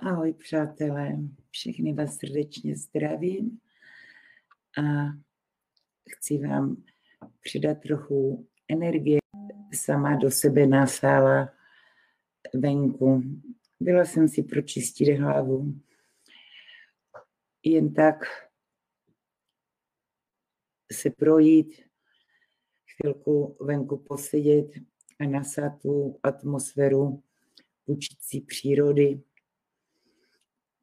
Ahoj přátelé, všechny vás srdečně zdravím a chci vám přidat trochu energie. Sama do sebe nasála venku. Byla jsem si pročistit hlavu. Jen tak se projít, chvilku venku posedět a nasát tu atmosféru učící přírody,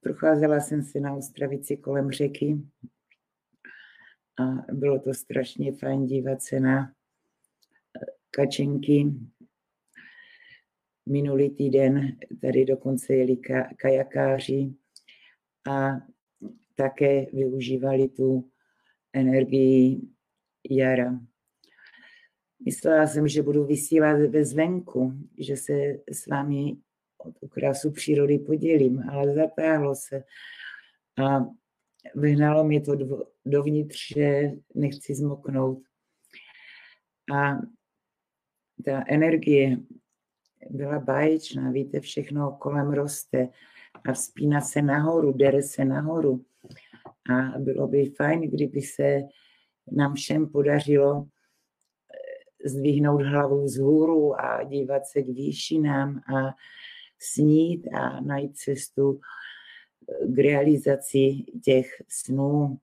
Procházela jsem se na Ostravici kolem řeky a bylo to strašně fajn dívat se na eh, kačenky. Minulý týden tady dokonce jeli kajakáři a také využívali tu energii jara. Myslela jsem, že budu vysílat ve zvenku, že se s vámi o tu krásu přírody podělím, ale zatáhlo se. A vyhnalo mě to dovnitř, že nechci zmoknout. A ta energie byla báječná, víte, všechno kolem roste a vzpíná se nahoru, dere se nahoru. A bylo by fajn, kdyby se nám všem podařilo eh, zdvihnout hlavu vzhůru a dívat se k výšinám a snít a najít cestu k realizaci těch snů.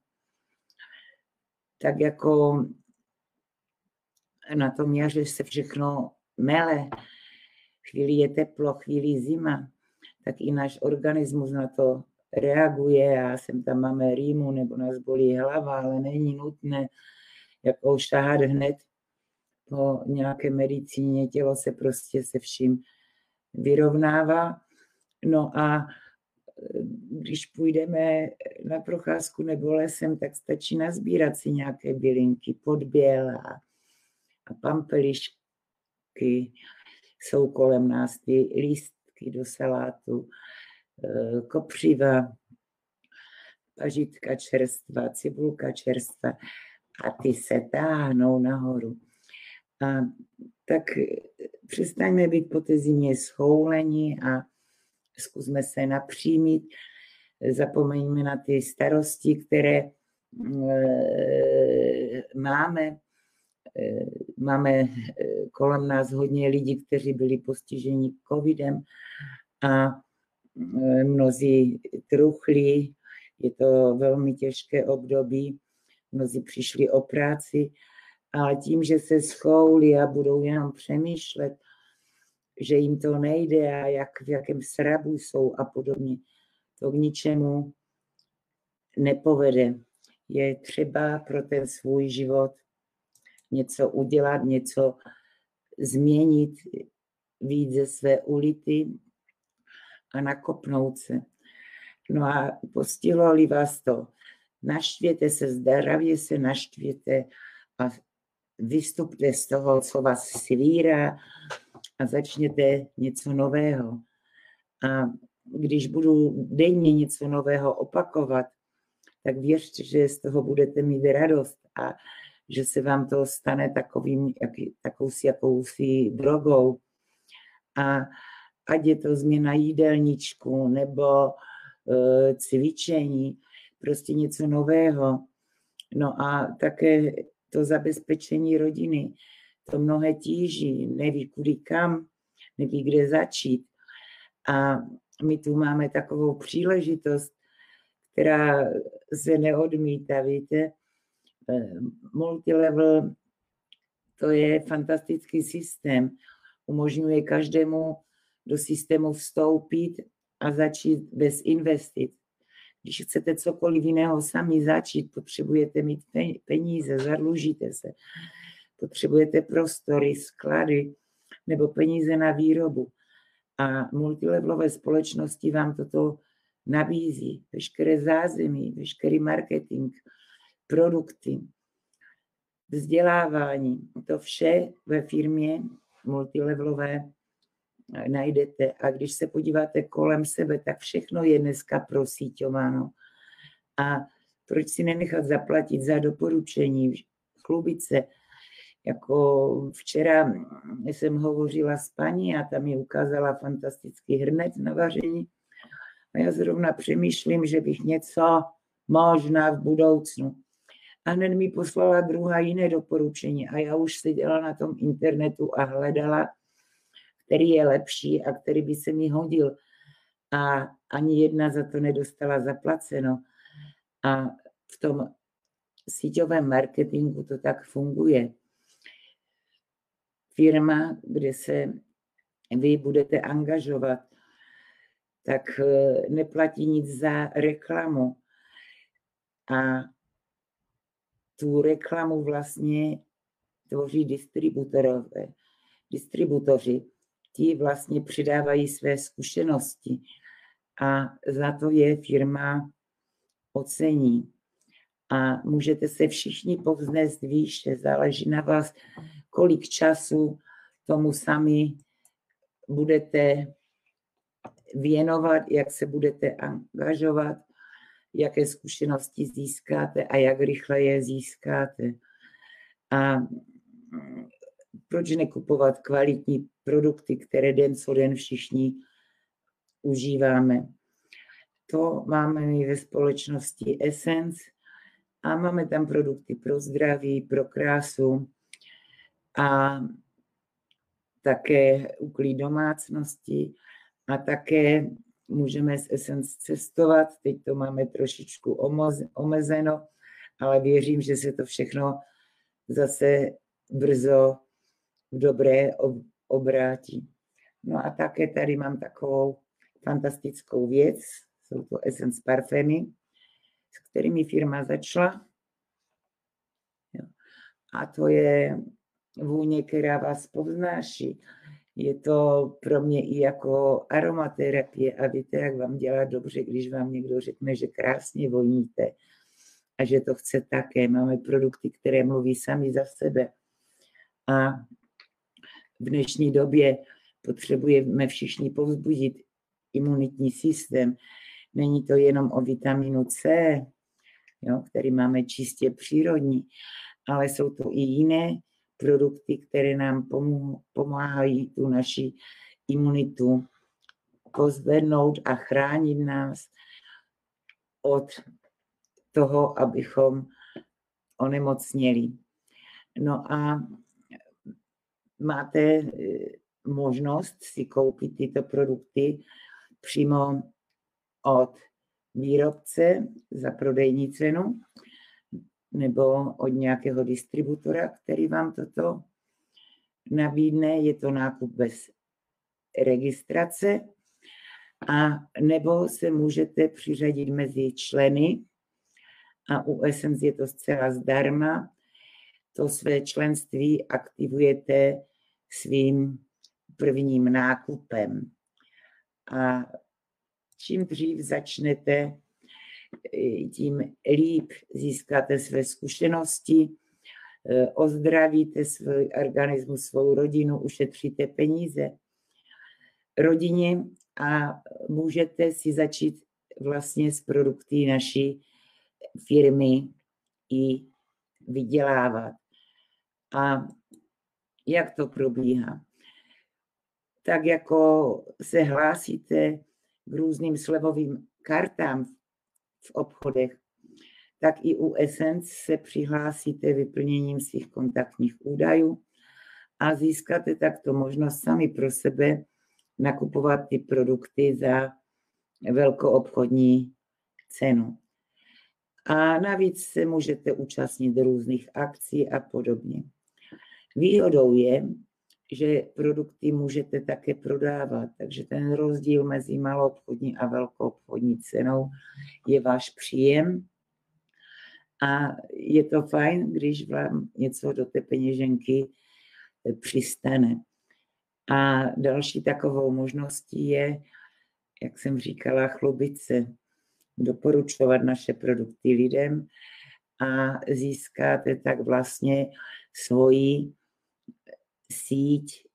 Tak jako na tom jaře se všechno mele, chvíli je teplo, chvíli zima, tak i náš organismus na to reaguje a sem tam máme rýmu nebo nás bolí hlava, ale není nutné jako šahat hned po nějaké medicíně, tělo se prostě se vším vyrovnává. No a e, když půjdeme na procházku nebo lesem, tak stačí nazbírat si nějaké bylinky, podběl a, a pampelišky. Jsou kolem nás ty lístky do salátu, e, kopřiva, pažitka čerstva, cibulka čerstva a ty se táhnou nahoru. A tak přestaňme být po té zimě schouleni a zkusme se napřímit, zapomeňme na ty starosti, které e, máme. E, máme e, kolem nás hodně lidí, kteří byli postiženi covidem a mnozí truchli, je to velmi těžké období, mnozí přišli o práci ale tím, že se schoulí a budou jenom přemýšlet, že jim to nejde a jak, v jakém srabu jsou a podobně, to k ničemu nepovede. Je třeba pro ten svůj život něco udělat, něco změnit, víc ze své ulity a nakopnout se. No a postihlo-li vás to, naštvěte se, zdravě se naštvěte a vystupte z toho, co vás svírá a začněte něco nového. A když budu denně něco nového opakovat, tak věřte, že z toho budete mít radost a že se vám to stane takovým, jaký, jakousi, jakousi drogou. A ať je to změna jídelníčku nebo e, cvičení, prostě něco nového. No a také to zabezpečení rodiny. To mnohé tíží, neví kudy kam, neví kde začít. A my tu máme takovou příležitost, která se neodmítá, víte. Eh, multilevel to je fantastický systém. Umožňuje každému do systému vstoupit a začít bez investic. Když chcete cokoliv jiného sami začít, potřebujete mít peníze, zadlužíte se, potřebujete prostory, sklady nebo peníze na výrobu. A multilevelové společnosti vám toto nabízí. Veškeré zázemí, veškerý marketing, produkty, vzdělávání. To vše ve firmě multilevelové najdete. A když se podíváte kolem sebe, tak všechno je dneska prosíťováno. A proč si nenechat zaplatit za doporučení, chlubit se. Jako včera jsem hovořila s paní a tam mi ukázala fantastický hrnec na vaření. A já zrovna přemýšlím, že bych něco možná v budoucnu. A hned mi poslala druhá jiné doporučení a já už seděla na tom internetu a hledala, který je lepší a který by se mi hodil. A ani jedna za to nedostala zaplaceno. A v tom síťovém marketingu to tak funguje. Firma, kde se vy budete angažovat, tak eh, neplatí nic za reklamu. A tu reklamu vlastně tvoří distributorové. Distributoři, ti vlastně přidávají své zkušenosti a za to je firma ocení. A můžete se všichni povznést výše, záleží na vás, kolik času tomu sami budete věnovat, jak se budete angažovat, jaké zkušenosti získáte a jak rychle je získáte. A proč nekupovat kvalitní produkty, které den co den všichni užíváme. To máme my ve společnosti Essence a máme tam produkty pro zdraví, pro krásu a také uklid domácnosti a také můžeme s Essence cestovat. Teď to máme trošičku omezeno, ale věřím, že se to všechno zase brzo v dobré obrátí. No a také tady mám takovou fantastickou věc, jsou to Essence parfémy, s kterými firma začala. A to je vůně, která vás povznáší. Je to pro mě i jako aromaterapie a víte, jak vám dělá dobře, když vám někdo řekne, že krásně voníte a že to chce také. Máme produkty, které mluví sami za sebe. A v dnešní době potřebujeme všichni povzbudit imunitní systém. Není to jenom o vitaminu C, jo, který máme čistě přírodní, ale jsou to i jiné produkty, které nám pomáhají tu naši imunitu pozvednout a chránit nás od toho, abychom onemocněli. No a máte eh, možnost si koupit tyto produkty přímo od výrobce za prodejní cenu nebo od nějakého distributora, který vám toto nabídne. Je to nákup bez registrace a nebo se můžete přiřadit mezi členy a u Essence je to zcela zdarma. To své členství aktivujete svým prvním nákupem. A čím dřív začnete, eh, tím líp získáte své zkušenosti, eh, ozdravíte svůj organismus, svou rodinu, ušetříte peníze rodině a můžete si začít vlastně s produkty naší firmy i vydělávat. A jak to probíhá? Tak jako se hlásíte k různým slevovým kartám v obchodech, tak i u Essence se přihlásíte vyplněním svých kontaktních údajů a získáte takto možnost sami pro sebe nakupovat ty produkty za velkoobchodní cenu. A navíc se můžete účastnit různých akcí a podobně. Výhodou je, že produkty můžete také prodávat, takže ten rozdíl mezi malou obchodní a velkou obchodní cenou je váš příjem. A je to fajn, když vám něco do té peněženky přistane. A další takovou možností je, jak jsem říkala, chlubit se, doporučovat naše produkty lidem a získáte tak vlastně svoji síť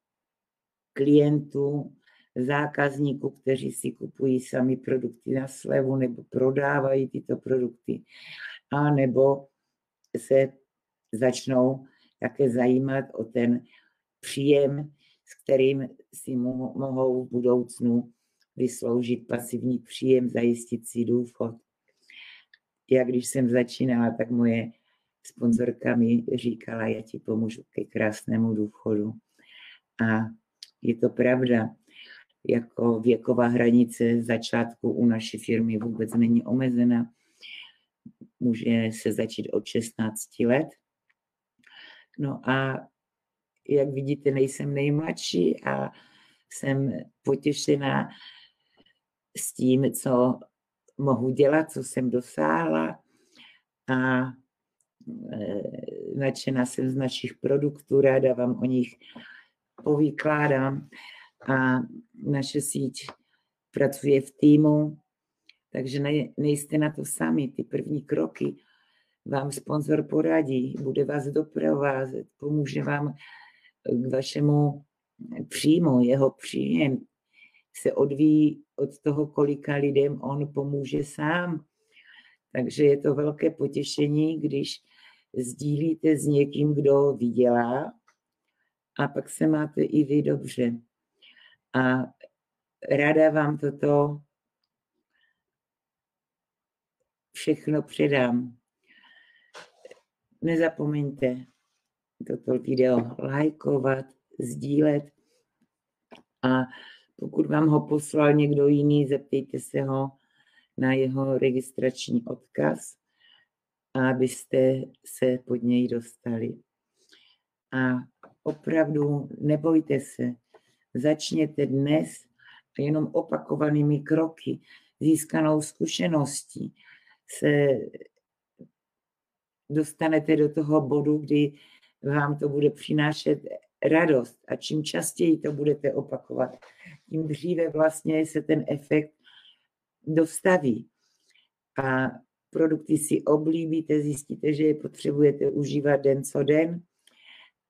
klientů, zákazníků, kteří si kupují sami produkty na slevu nebo prodávají tyto produkty, a nebo se začnou také zajímat o ten příjem, s kterým si mohou v budoucnu vysloužit pasivní příjem, zajistit si důchod. Já když jsem začínala, tak moje sponzorka mi říkala, já ti pomůžu ke krásnému důchodu. A je to pravda, jako věková hranice začátku u naší firmy vůbec není omezena. Může se začít od 16 let. No a jak vidíte, nejsem nejmladší a jsem potěšená s tím, co mohu dělat, co jsem dosáhla a nadšená jsem z našich produktů, ráda vám o nich povykládám a naše síť pracuje v týmu, takže ne, nejste na to sami. Ty první kroky vám sponzor poradí, bude vás doprovázet, pomůže vám k vašemu příjmu. Jeho příjem se odvíjí od toho, kolika lidem on pomůže sám. Takže je to velké potěšení, když sdílíte s někým, kdo vydělá a pak se máte i vy dobře. A ráda vám toto všechno předám. Nezapomeňte toto video lajkovat, sdílet a pokud vám ho poslal někdo jiný, zeptejte se ho na jeho registrační odkaz, abyste se pod něj dostali. A opravdu nebojte se, začněte dnes a jenom opakovanými kroky, získanou zkušeností se dostanete do toho bodu, kdy vám to bude přinášet radost. A čím častěji to budete opakovat, tím dříve vlastně se ten efekt dostaví. A produkty si oblíbíte, zjistíte, že je potřebujete užívat den co den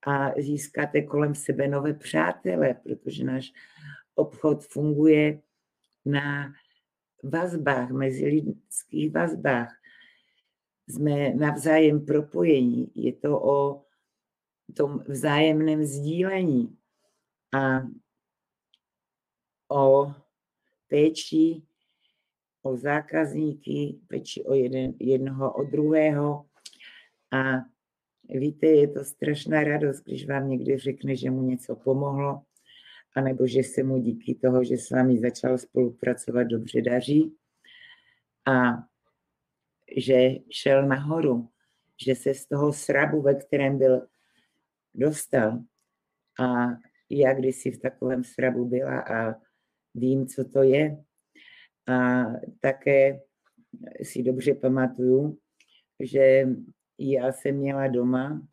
a získáte kolem sebe nové přátele, protože náš obchod funguje na vazbách, mezi lidských vazbách. Jsme navzájem propojení. Je to o tom vzájemném sdílení a o péči o zákazníky, péči o jeden, jednoho, o druhého. A víte, je to strašná radost, když vám někdo řekne, že mu něco pomohlo, anebo že se mu díky toho, že s vámi začal spolupracovat, dobře daří a že šel nahoru, že se z toho srabu, ve kterém byl, dostal. A já kdysi v takovém srabu byla a vím, co to je. A také si dobře pamatuju, že já jsem měla doma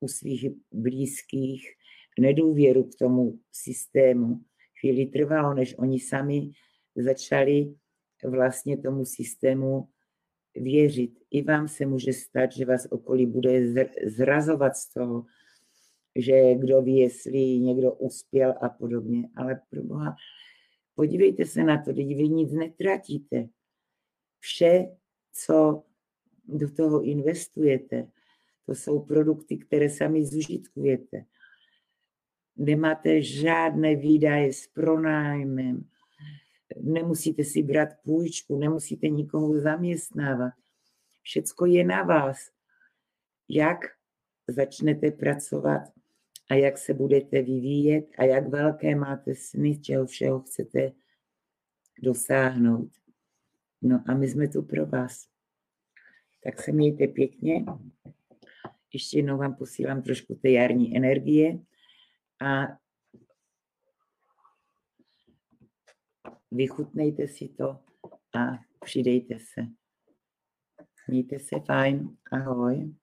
u svých blízkých nedůvěru k tomu systému. Chvíli trvalo, než oni sami začali vlastně tomu systému věřit. I vám se může stát, že vás okolí bude zrazovat z toho, že kdo ví, jestli někdo uspěl a podobně. Ale pro boha, podívejte se na to, teď vy nic netratíte. Vše, co do toho investujete, to jsou produkty, které sami zužitkujete. Nemáte žádné výdaje s pronájmem, nemusíte si brát půjčku, nemusíte nikoho zaměstnávat. Všecko je na vás. Jak začnete pracovat a jak se budete vyvíjet a jak velké máte sny, čeho všeho chcete dosáhnout. No a my jsme tu pro vás. Tak se mějte pěkně. Ještě jednou vám posílám trošku té jarní energie a vychutnejte si to a přidejte se. Mějte se fajn. Ahoj.